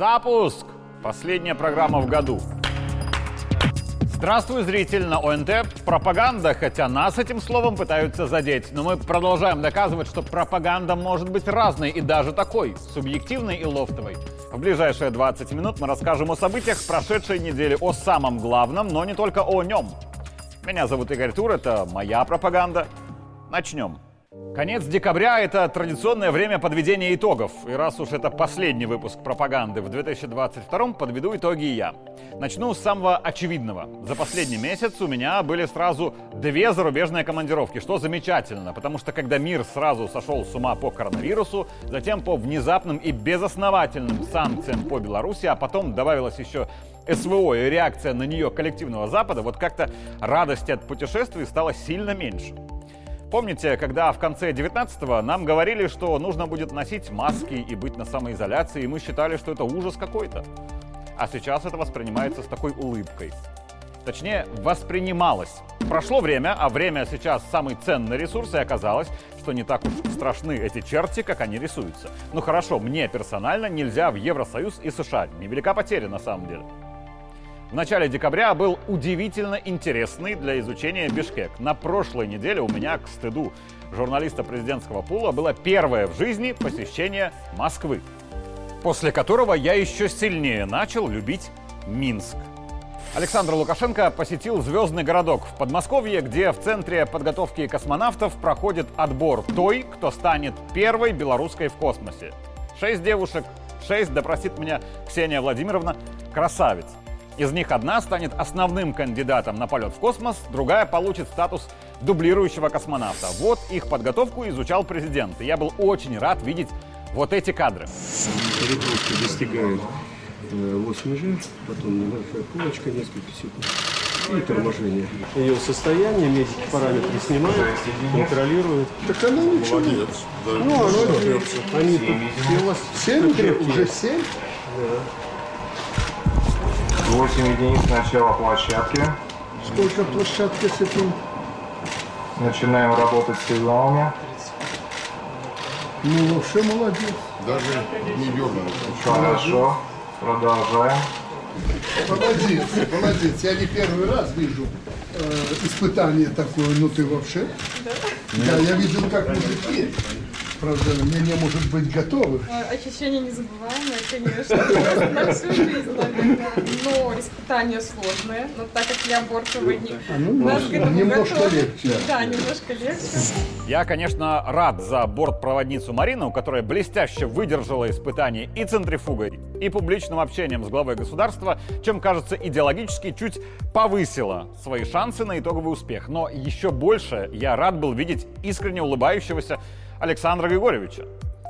Запуск! Последняя программа в году. Здравствуй, зритель на ОНТ. Пропаганда, хотя нас этим словом пытаются задеть. Но мы продолжаем доказывать, что пропаганда может быть разной и даже такой, субъективной и лофтовой. В ближайшие 20 минут мы расскажем о событиях прошедшей недели, о самом главном, но не только о нем. Меня зовут Игорь Тур, это моя пропаганда. Начнем. Конец декабря – это традиционное время подведения итогов. И раз уж это последний выпуск пропаганды в 2022 подведу итоги и я. Начну с самого очевидного. За последний месяц у меня были сразу две зарубежные командировки, что замечательно, потому что когда мир сразу сошел с ума по коронавирусу, затем по внезапным и безосновательным санкциям по Беларуси, а потом добавилась еще СВО и реакция на нее коллективного Запада, вот как-то радости от путешествий стало сильно меньше. Помните, когда в конце 19-го нам говорили, что нужно будет носить маски и быть на самоизоляции, и мы считали, что это ужас какой-то. А сейчас это воспринимается с такой улыбкой. Точнее, воспринималось. Прошло время, а время сейчас самый ценный ресурс, и оказалось, что не так уж страшны эти черти, как они рисуются. Ну хорошо, мне персонально нельзя в Евросоюз и США. Невелика потеря на самом деле. В начале декабря был удивительно интересный для изучения Бишкек. На прошлой неделе у меня, к стыду журналиста президентского пула, было первое в жизни посещение Москвы, после которого я еще сильнее начал любить Минск. Александр Лукашенко посетил звездный городок в Подмосковье, где в Центре подготовки космонавтов проходит отбор той, кто станет первой белорусской в космосе. Шесть девушек, шесть, да простит меня Ксения Владимировна, красавиц. Из них одна станет основным кандидатом на полет в космос, другая получит статус дублирующего космонавта. Вот их подготовку изучал президент. И я был очень рад видеть вот эти кадры. Перегрузка достигает 8 G, потом небольшая полочка, несколько секунд. И торможение. Ее состояние, медики параметры снимают, контролируют. Так она ничего. Молодец. Да. Ну, оно, они тут все у вас 7 уже, уже 7? Да. 8 единиц начала площадки. Сколько площадки с этим? Начинаем работать с сигналами. Ну, вообще молодец. Даже не дернулся. Хорошо. Продолжаем. Молодец, молодец. Я не первый раз вижу э, испытание такое. Ну ты вообще? Да. я видел, как мужики. Правда, мне не может быть готовы. Ощущение незабываемое, конечно. На всю жизнь, наверное. Но испытание сложное. Но так как я бортпроводник, а, ну, нас к этому немножко готовы. легче. Да, немножко легче. Я, конечно, рад за бортпроводницу Марину, которая блестяще выдержала испытание и центрифугой, и публичным общением с главой государства, чем, кажется, идеологически чуть повысила свои шансы на итоговый успех. Но еще больше я рад был видеть искренне улыбающегося Александра Григорьевича.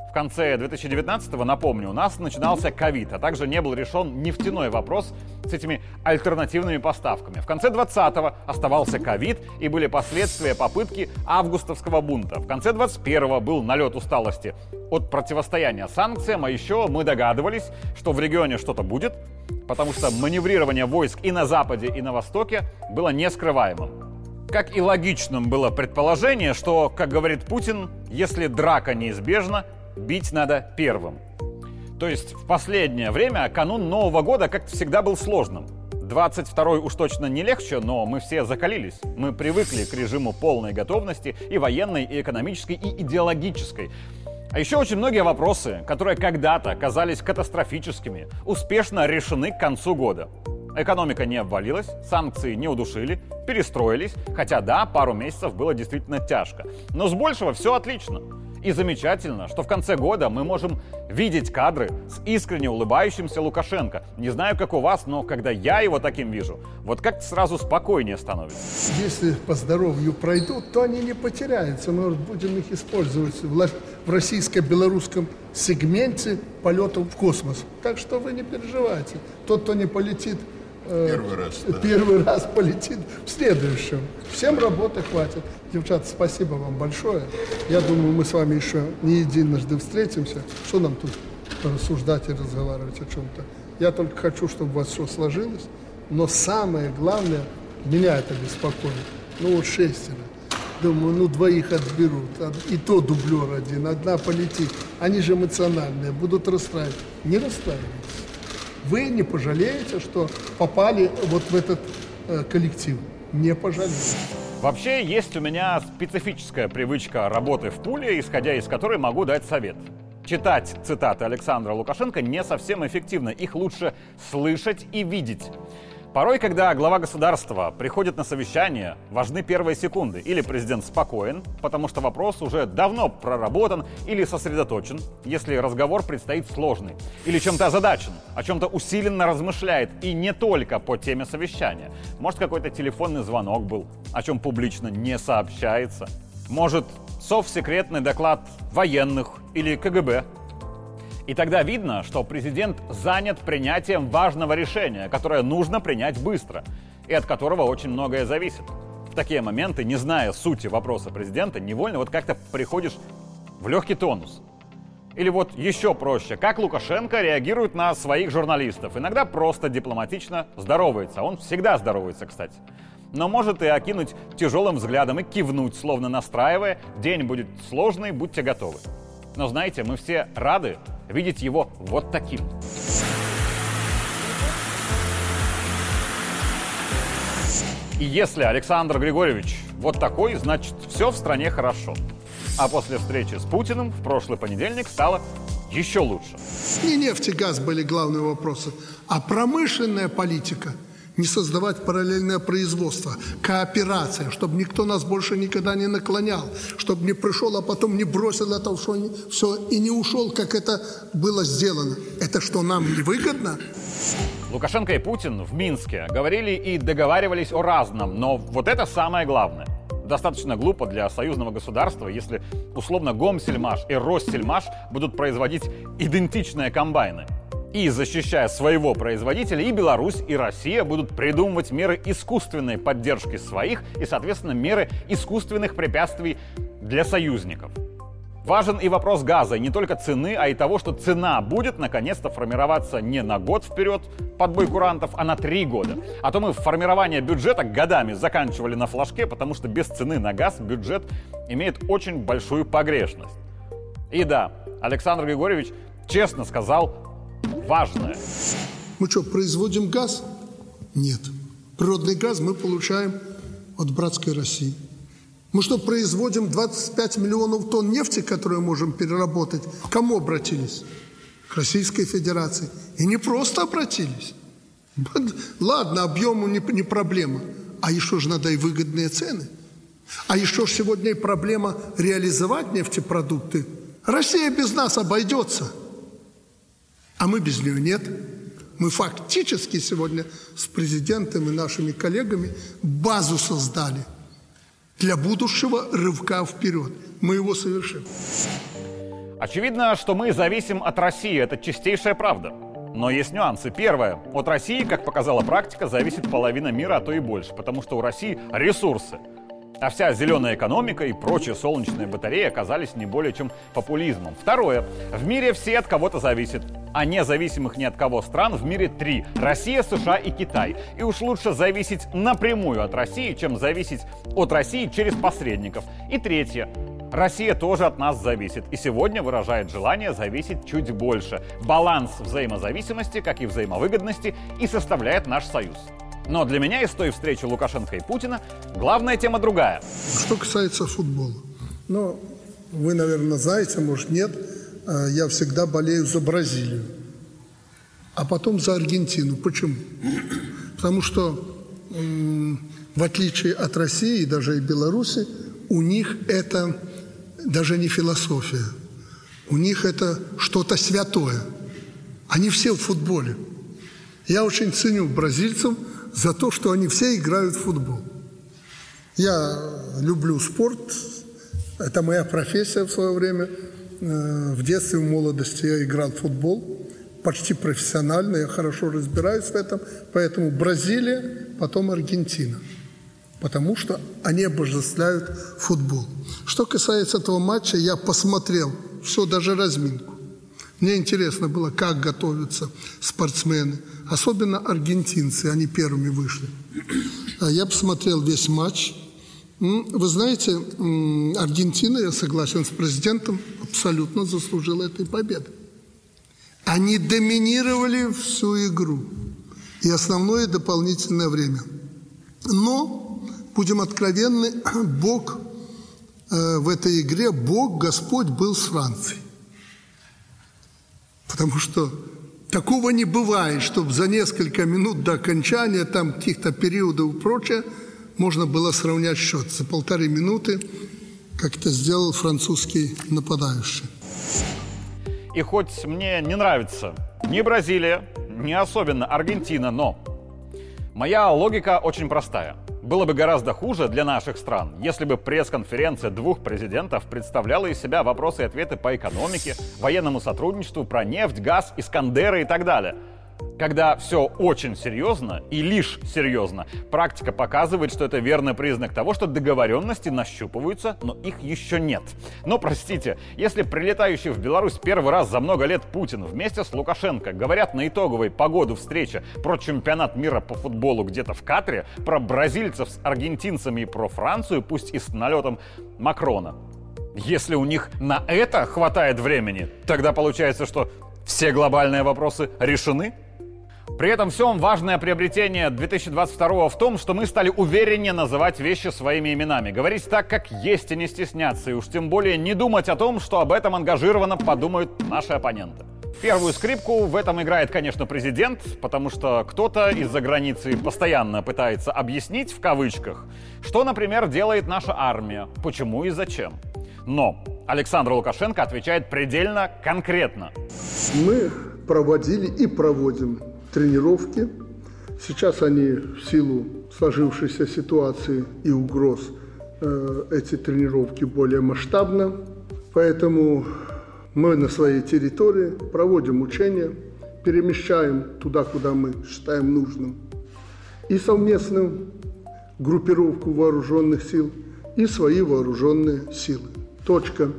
В конце 2019-го, напомню, у нас начинался ковид, а также не был решен нефтяной вопрос с этими альтернативными поставками. В конце 20-го оставался ковид и были последствия попытки августовского бунта. В конце 21-го был налет усталости от противостояния санкциям, а еще мы догадывались, что в регионе что-то будет, потому что маневрирование войск и на Западе, и на Востоке было нескрываемым. Как и логичным было предположение, что, как говорит Путин, если драка неизбежна, бить надо первым. То есть в последнее время канун Нового года как всегда был сложным. 22-й уж точно не легче, но мы все закалились. Мы привыкли к режиму полной готовности и военной, и экономической, и идеологической. А еще очень многие вопросы, которые когда-то казались катастрофическими, успешно решены к концу года. Экономика не обвалилась, санкции не удушили, перестроились, хотя да, пару месяцев было действительно тяжко. Но с большего все отлично. И замечательно, что в конце года мы можем видеть кадры с искренне улыбающимся Лукашенко. Не знаю, как у вас, но когда я его таким вижу, вот как-то сразу спокойнее становится. Если по здоровью пройдут, то они не потеряются. Мы будем их использовать в российско-белорусском сегменте полетов в космос. Так что вы не переживайте. Тот, кто не полетит первый раз. Да. Первый раз полетит в следующем. Всем работы хватит. Девчата, спасибо вам большое. Я думаю, мы с вами еще не единожды встретимся. Что нам тут рассуждать и разговаривать о чем-то? Я только хочу, чтобы у вас все сложилось. Но самое главное, меня это беспокоит. Ну вот шестеро. Думаю, ну двоих отберут. И то дублер один, одна полетит. Они же эмоциональные, будут расстраивать. Не расстраивайтесь. Вы не пожалеете, что попали вот в этот э, коллектив. Не пожалеете. Вообще, есть у меня специфическая привычка работы в пуле, исходя из которой могу дать совет. Читать цитаты Александра Лукашенко не совсем эффективно. Их лучше слышать и видеть. Порой, когда глава государства приходит на совещание, важны первые секунды. Или президент спокоен, потому что вопрос уже давно проработан или сосредоточен, если разговор предстоит сложный. Или чем-то озадачен, о чем-то усиленно размышляет, и не только по теме совещания. Может, какой-то телефонный звонок был, о чем публично не сообщается. Может, совсекретный доклад военных или КГБ и тогда видно, что президент занят принятием важного решения, которое нужно принять быстро, и от которого очень многое зависит. В такие моменты, не зная сути вопроса президента, невольно вот как-то приходишь в легкий тонус. Или вот еще проще, как Лукашенко реагирует на своих журналистов. Иногда просто дипломатично здоровается. Он всегда здоровается, кстати. Но может и окинуть тяжелым взглядом и кивнуть, словно настраивая, день будет сложный, будьте готовы. Но знаете, мы все рады видеть его вот таким. И если Александр Григорьевич вот такой, значит все в стране хорошо. А после встречи с Путиным в прошлый понедельник стало еще лучше. Не нефть и газ были главные вопросы, а промышленная политика – не создавать параллельное производство, кооперация, чтобы никто нас больше никогда не наклонял, чтобы не пришел, а потом не бросил это все и не ушел, как это было сделано. Это что, нам не выгодно? Лукашенко и Путин в Минске говорили и договаривались о разном, но вот это самое главное. Достаточно глупо для союзного государства, если условно Гомсельмаш и Россельмаш будут производить идентичные комбайны. И защищая своего производителя, и Беларусь, и Россия будут придумывать меры искусственной поддержки своих и, соответственно, меры искусственных препятствий для союзников. Важен и вопрос газа, не только цены, а и того, что цена будет наконец-то формироваться не на год вперед под бой курантов, а на три года. А то мы формирование бюджета годами заканчивали на флажке, потому что без цены на газ бюджет имеет очень большую погрешность. И да, Александр Григорьевич честно сказал, важное. Мы что, производим газ? Нет. Природный газ мы получаем от братской России. Мы что, производим 25 миллионов тонн нефти, которую можем переработать? К кому обратились? К Российской Федерации. И не просто обратились. Ладно, объему не, не проблема. А еще же надо и выгодные цены. А еще же сегодня и проблема реализовать нефтепродукты. Россия без нас обойдется – а мы без нее нет. Мы фактически сегодня с президентом и нашими коллегами базу создали для будущего рывка вперед. Мы его совершим. Очевидно, что мы зависим от России. Это чистейшая правда. Но есть нюансы. Первое. От России, как показала практика, зависит половина мира, а то и больше. Потому что у России ресурсы. А вся зеленая экономика и прочие солнечные батареи оказались не более чем популизмом. Второе. В мире все от кого-то зависят. А независимых ни от кого стран в мире три. Россия, США и Китай. И уж лучше зависеть напрямую от России, чем зависеть от России через посредников. И третье. Россия тоже от нас зависит. И сегодня выражает желание зависеть чуть больше. Баланс взаимозависимости, как и взаимовыгодности, и составляет наш союз. Но для меня из той встречи Лукашенко и Путина главная тема другая. Что касается футбола. Ну, вы, наверное, знаете, может, нет, э, я всегда болею за Бразилию, а потом за Аргентину. Почему? Потому что, в отличие от России даже и Беларуси, у них это даже не философия, у них это что-то святое. Они все в футболе. Я очень ценю бразильцев – за то, что они все играют в футбол. Я люблю спорт, это моя профессия в свое время. Э, в детстве, в молодости я играл в футбол, почти профессионально, я хорошо разбираюсь в этом. Поэтому Бразилия, потом Аргентина. Потому что они обожествляют футбол. Что касается этого матча, я посмотрел все, даже разминку. Мне интересно было, как готовятся спортсмены, особенно аргентинцы, они первыми вышли. А я посмотрел весь матч. Вы знаете, Аргентина, я согласен с президентом, абсолютно заслужила этой победы. Они доминировали всю игру и основное дополнительное время. Но, будем откровенны, Бог э, в этой игре, Бог, Господь был с Францией. Потому что такого не бывает, чтобы за несколько минут до окончания, там каких-то периодов и прочее, можно было сравнять счет. За полторы минуты, как это сделал французский нападающий. И хоть мне не нравится ни Бразилия, ни особенно Аргентина, но моя логика очень простая. Было бы гораздо хуже для наших стран, если бы пресс-конференция двух президентов представляла из себя вопросы и ответы по экономике, военному сотрудничеству, про нефть, газ, Искандеры и так далее – когда все очень серьезно и лишь серьезно, практика показывает, что это верный признак того, что договоренности нащупываются, но их еще нет. Но простите, если прилетающий в Беларусь первый раз за много лет Путин вместе с Лукашенко говорят на итоговой погоду встречи про чемпионат мира по футболу где-то в Катре, про бразильцев с аргентинцами и про Францию, пусть и с налетом Макрона. Если у них на это хватает времени, тогда получается, что все глобальные вопросы решены? При этом всем важное приобретение 2022 в том, что мы стали увереннее называть вещи своими именами, говорить так, как есть и не стесняться, и уж тем более не думать о том, что об этом ангажированно подумают наши оппоненты. Первую скрипку в этом играет, конечно, президент, потому что кто-то из-за границы постоянно пытается объяснить, в кавычках, что, например, делает наша армия, почему и зачем. Но Александр Лукашенко отвечает предельно конкретно. Мы проводили и проводим тренировки. Сейчас они в силу сложившейся ситуации и угроз э, эти тренировки более масштабно. Поэтому мы на своей территории проводим учения, перемещаем туда, куда мы считаем нужным, и совместную группировку вооруженных сил, и свои вооруженные силы. Точка.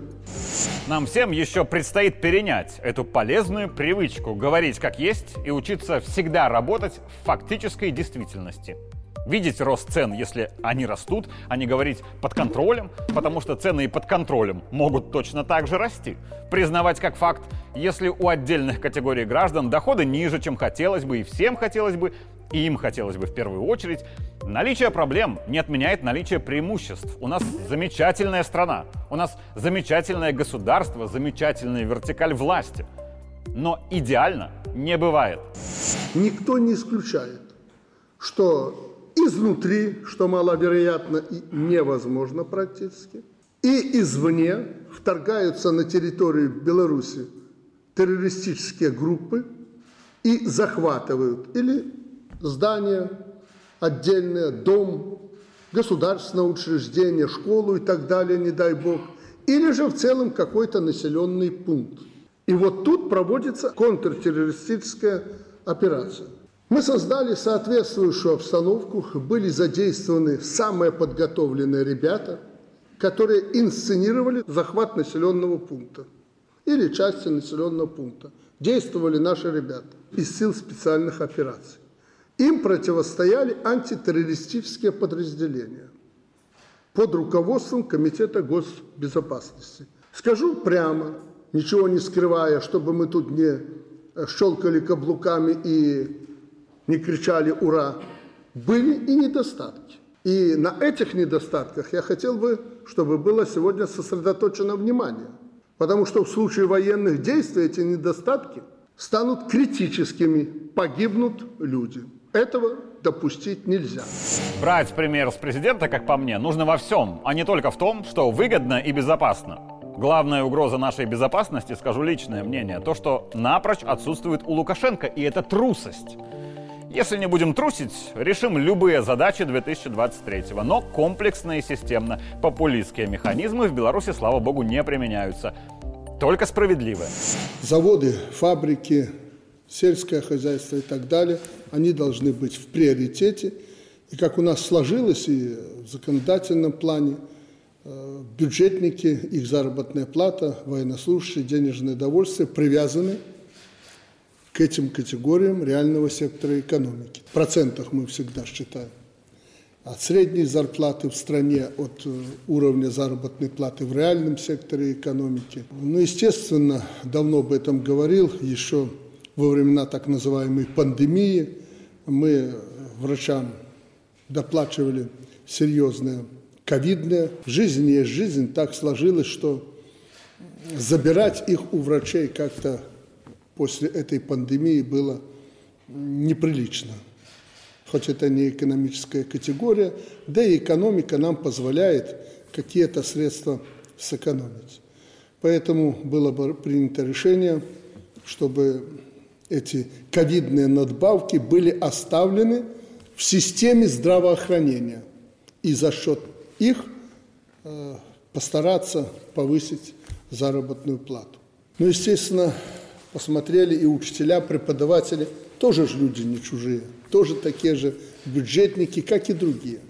Нам всем еще предстоит перенять эту полезную привычку говорить как есть и учиться всегда работать в фактической действительности. Видеть рост цен, если они растут, а не говорить под контролем, потому что цены и под контролем могут точно так же расти. Признавать как факт, если у отдельных категорий граждан доходы ниже, чем хотелось бы, и всем хотелось бы, и им хотелось бы в первую очередь, наличие проблем не отменяет наличие преимуществ. У нас замечательная страна, у нас замечательное государство, замечательная вертикаль власти. Но идеально не бывает. Никто не исключает, что изнутри, что маловероятно и невозможно практически, и извне вторгаются на территорию Беларуси террористические группы и захватывают или здание отдельное, дом, государственное учреждение, школу и так далее, не дай бог, или же в целом какой-то населенный пункт. И вот тут проводится контртеррористическая операция. Мы создали соответствующую обстановку, были задействованы самые подготовленные ребята, которые инсценировали захват населенного пункта или части населенного пункта. Действовали наши ребята из сил специальных операций. Им противостояли антитеррористические подразделения под руководством Комитета госбезопасности. Скажу прямо, ничего не скрывая, чтобы мы тут не щелкали каблуками и не кричали «Ура!», были и недостатки. И на этих недостатках я хотел бы, чтобы было сегодня сосредоточено внимание. Потому что в случае военных действий эти недостатки станут критическими, погибнут люди. Этого допустить нельзя. Брать пример с президента, как по мне, нужно во всем, а не только в том, что выгодно и безопасно. Главная угроза нашей безопасности, скажу личное мнение, то, что напрочь отсутствует у Лукашенко, и это трусость. Если не будем трусить, решим любые задачи 2023-го, но комплексно и системно. Популистские механизмы в Беларуси, слава богу, не применяются. Только справедливые. Заводы, фабрики, сельское хозяйство и так далее, они должны быть в приоритете. И как у нас сложилось и в законодательном плане, э, бюджетники, их заработная плата, военнослужащие, денежное довольствие привязаны к этим категориям реального сектора экономики. В процентах мы всегда считаем. От средней зарплаты в стране, от э, уровня заработной платы в реальном секторе экономики. Ну, естественно, давно об этом говорил, еще во времена так называемой пандемии мы врачам доплачивали серьезные ковидные. Жизнь есть жизнь. Так сложилось, что забирать их у врачей как-то после этой пандемии было неприлично. Хоть это не экономическая категория, да и экономика нам позволяет какие-то средства сэкономить. Поэтому было бы принято решение, чтобы эти ковидные надбавки были оставлены в системе здравоохранения. И за счет их э, постараться повысить заработную плату. Ну, естественно, посмотрели и учителя, преподаватели, тоже же люди не чужие, тоже такие же бюджетники, как и другие.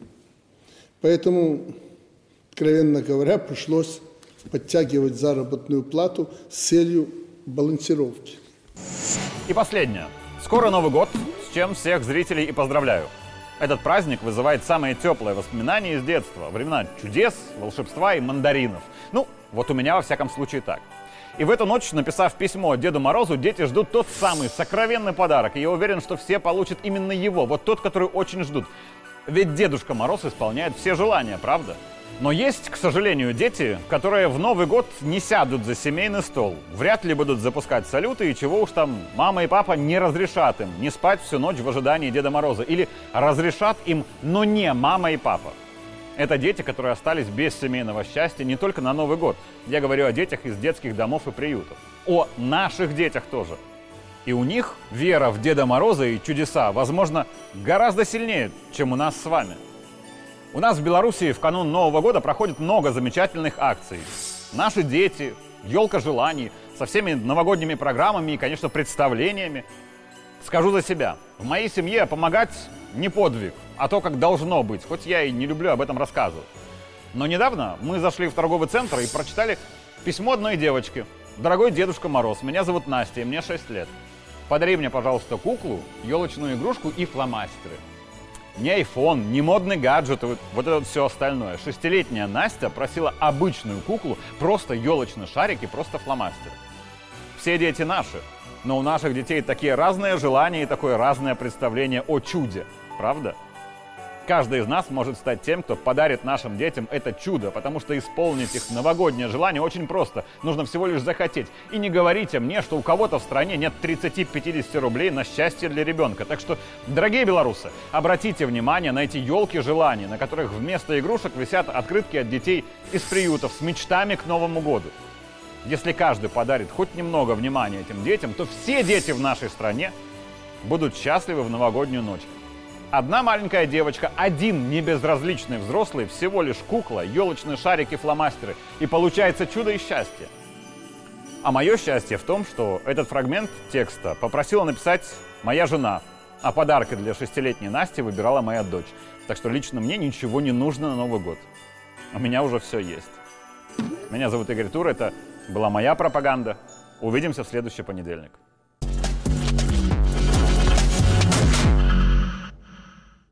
Поэтому, откровенно говоря, пришлось подтягивать заработную плату с целью балансировки. И последнее. Скоро Новый год, с чем всех зрителей и поздравляю. Этот праздник вызывает самые теплые воспоминания из детства, времена чудес, волшебства и мандаринов. Ну, вот у меня во всяком случае так. И в эту ночь, написав письмо Деду Морозу, дети ждут тот самый сокровенный подарок. И я уверен, что все получат именно его, вот тот, который очень ждут. Ведь Дедушка Мороз исполняет все желания, правда? Но есть, к сожалению, дети, которые в Новый год не сядут за семейный стол, вряд ли будут запускать салюты, и чего уж там мама и папа не разрешат им не спать всю ночь в ожидании Деда Мороза. Или разрешат им, но не мама и папа. Это дети, которые остались без семейного счастья не только на Новый год. Я говорю о детях из детских домов и приютов. О наших детях тоже. И у них вера в Деда Мороза и чудеса, возможно, гораздо сильнее, чем у нас с вами. У нас в Беларуси в канун Нового года проходит много замечательных акций. Наши дети, елка желаний, со всеми новогодними программами и, конечно, представлениями. Скажу за себя. В моей семье помогать не подвиг, а то, как должно быть, хоть я и не люблю об этом рассказывать. Но недавно мы зашли в торговый центр и прочитали письмо одной девочки. «Дорогой Дедушка Мороз, меня зовут Настя, и мне 6 лет. Подари мне, пожалуйста, куклу, елочную игрушку и фломастеры. Не iPhone, не модный гаджет, вот, вот это все остальное. Шестилетняя Настя просила обычную куклу, просто елочный шарик и просто фломастер. Все дети наши, но у наших детей такие разные желания и такое разное представление о чуде. Правда? Каждый из нас может стать тем, кто подарит нашим детям это чудо, потому что исполнить их новогоднее желание очень просто. Нужно всего лишь захотеть. И не говорите мне, что у кого-то в стране нет 30-50 рублей на счастье для ребенка. Так что, дорогие белорусы, обратите внимание на эти елки желаний, на которых вместо игрушек висят открытки от детей из приютов с мечтами к Новому году. Если каждый подарит хоть немного внимания этим детям, то все дети в нашей стране будут счастливы в новогоднюю ночь. Одна маленькая девочка, один небезразличный взрослый, всего лишь кукла, елочные шарики, фломастеры. И получается чудо и счастье. А мое счастье в том, что этот фрагмент текста попросила написать моя жена, а подарки для шестилетней Насти выбирала моя дочь. Так что лично мне ничего не нужно на Новый год. У меня уже все есть. Меня зовут Игорь Тур, это была моя пропаганда. Увидимся в следующий понедельник.